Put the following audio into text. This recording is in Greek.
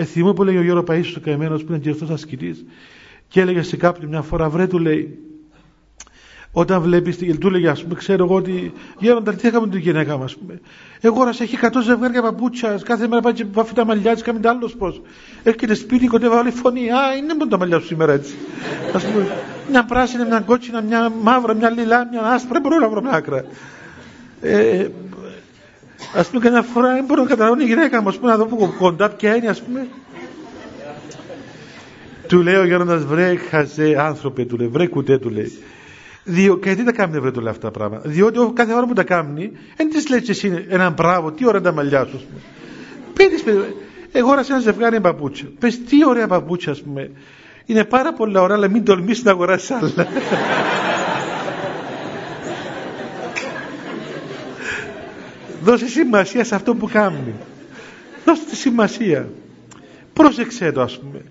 Εθιμού που λέει ο Γιώργος Παΐσιος ο καημένος που είναι και αυτός ασκητής και έλεγε σε κάποιον μια φορά βρε του λέει όταν βλέπεις, του έλεγε ας πούμε, ξέρω εγώ ότι γέροντα τι έκαμε την γυναίκα μας, πούμε. Εγώ να σε έχει 100 ζευγάρια παπούτσια, κάθε μέρα πάει και βάφει τα μαλλιά της, κάνει άλλος πώς. Έρχεται σπίτι, κοντεύει όλη φωνή, α, είναι μόνο τα μαλλιά σου σήμερα έτσι. Ας πούμε, μια πράσινη, μια κότσινα, μια μαύρα, μια λιλά, μια άσπρα, δεν μπορώ να βρω μια άκρα. Ε, ας πούμε καμιά φορά δεν μπορώ να καταλάβω η γυναίκα μου, ας πούμε, να δω που κοντά ποια είναι, ας πούμε. Του λέει ο Γέροντας, βρε χαζέ άνθρωπε, του λέει, βρε κουτέ, του λέει. Διό, και τι τα κάνει βρε του λέει αυτά τα πράγματα. Διότι κάθε ώρα που τα κάνει, δεν της λέει εσύ ένα μπράβο, τι ωραία τα μαλλιά σου. Πείτε, εγώ ώρα σε ένα ζευγάρι παπούτσια. Πες τι ωραία παπούτσια, ας πούμε. Είναι πάρα πολλά ωραία, αλλά μην τολμήσεις να αγοράσεις άλλα. Δώσε σημασία σε αυτό που κάνει. Δώσε τη σημασία. Πρόσεξε το, ας πούμε.